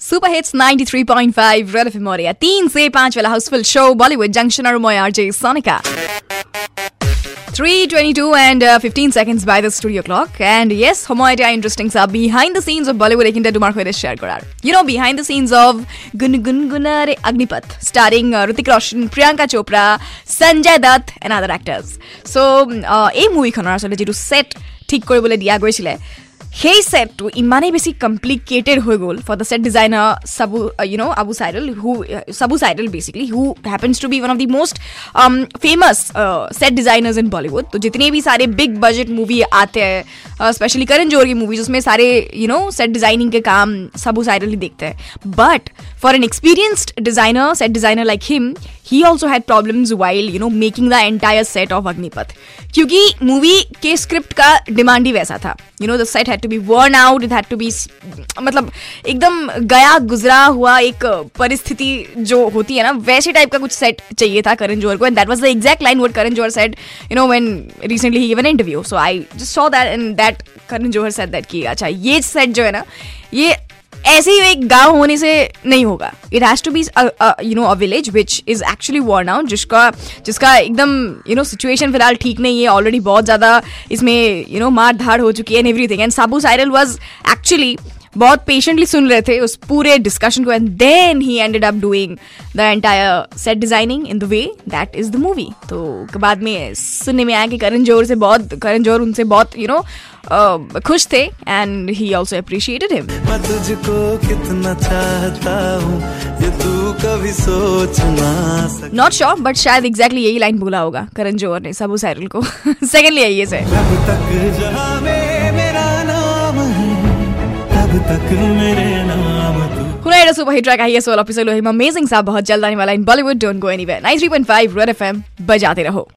Super hits 93.5 red FM और तीन से पांच वाला हाउसफुल शो बॉलीवुड जंक्शन और मैं RJ Sonika 322 and uh, 15 seconds by the studio clock and yes সময় এটা ইন্টারেস্টিং সা behind the scenes of Bollywood এখানটা তোমার সৈতে শেয়ার করার you know behind the scenes of গুন গুন গুনারে Agneepath starring Hrithik Roshan Priyanka Chopra Sanjay Dutt and other actors চ' এই মুভিখনৰ আচলতে যিটো ছেট ঠিক কৰিবলৈ দিয়া গৈছিলে সেই ছেটটো ইমানেই বেছি কমপ্লিকেটেড হৈ গ'ল for the set designer Sabu you know' Abu Cyril who Sabu Cyril basically who happens to be one of the most famous set designers in Bollywood तो जितने भी सारे बिग बजट मूवी आते हैं स्पेशली करण ज़ोर की मूवीज़ उसमें सारे यू नो सेट डिज़ाइनिंग के काम सब उस आइडल ही देखते हैं. But for an experienced designer set designer like him he also had problems while you know making the entire set of Agneepath क्योंकि मूवी के स्क्रिप्ट का डिमांड ही वैसा था you know the set had to be worn out it had to be मतलब एकदम गया गुजरा हुआ एक परिस्थिति जो होती है ना वैसे टाइप का कुछ सेट चाहिए था करण जोहर को and that was the exact line word Karan Johar said you know when recently he given interview so I just saw that and that Karan Johar said that कि अच्छा ये सेट जो है ना ये ऐसे ही एक गाँव होने से नहीं होगा। It has to be you know a village which is actually worn out जिसका जिसका एकदम यू नो सिचुएशन फ़िलहाल ठीक नहीं है। ऑलरेडी बहुत ज़्यादा इसमें यू नो मार धाड़ हो चुकी है and everything and Sabu Cyril was actually बहुत पेशेंटली सुन रहे थे उस पूरे डिस्कशन को and then he ended up doing the entire set designing in the way that is the movie तो बाद में सुनने में आया कि करण जोहर से बहुत करण जोहर उनसे बहुत you you know know, uh, खुश थे and he also appreciated him मैं तुझको कितना चाहता हूँ ये तू कभी सोच ना सक। नॉट श्योर बट शायद एग्जैक्टली यही लाइन बोला होगा करण जोहर ने सबू सैरल को। सेकेंडली आइए से जब तक सुपर हिट ट्रैक आई है सोल ऑफिसर अमेजिंग साहब, बहुत जल्द आने वाला in Bollywood don't go anywhere 93.5 Red FM बजाते रहो।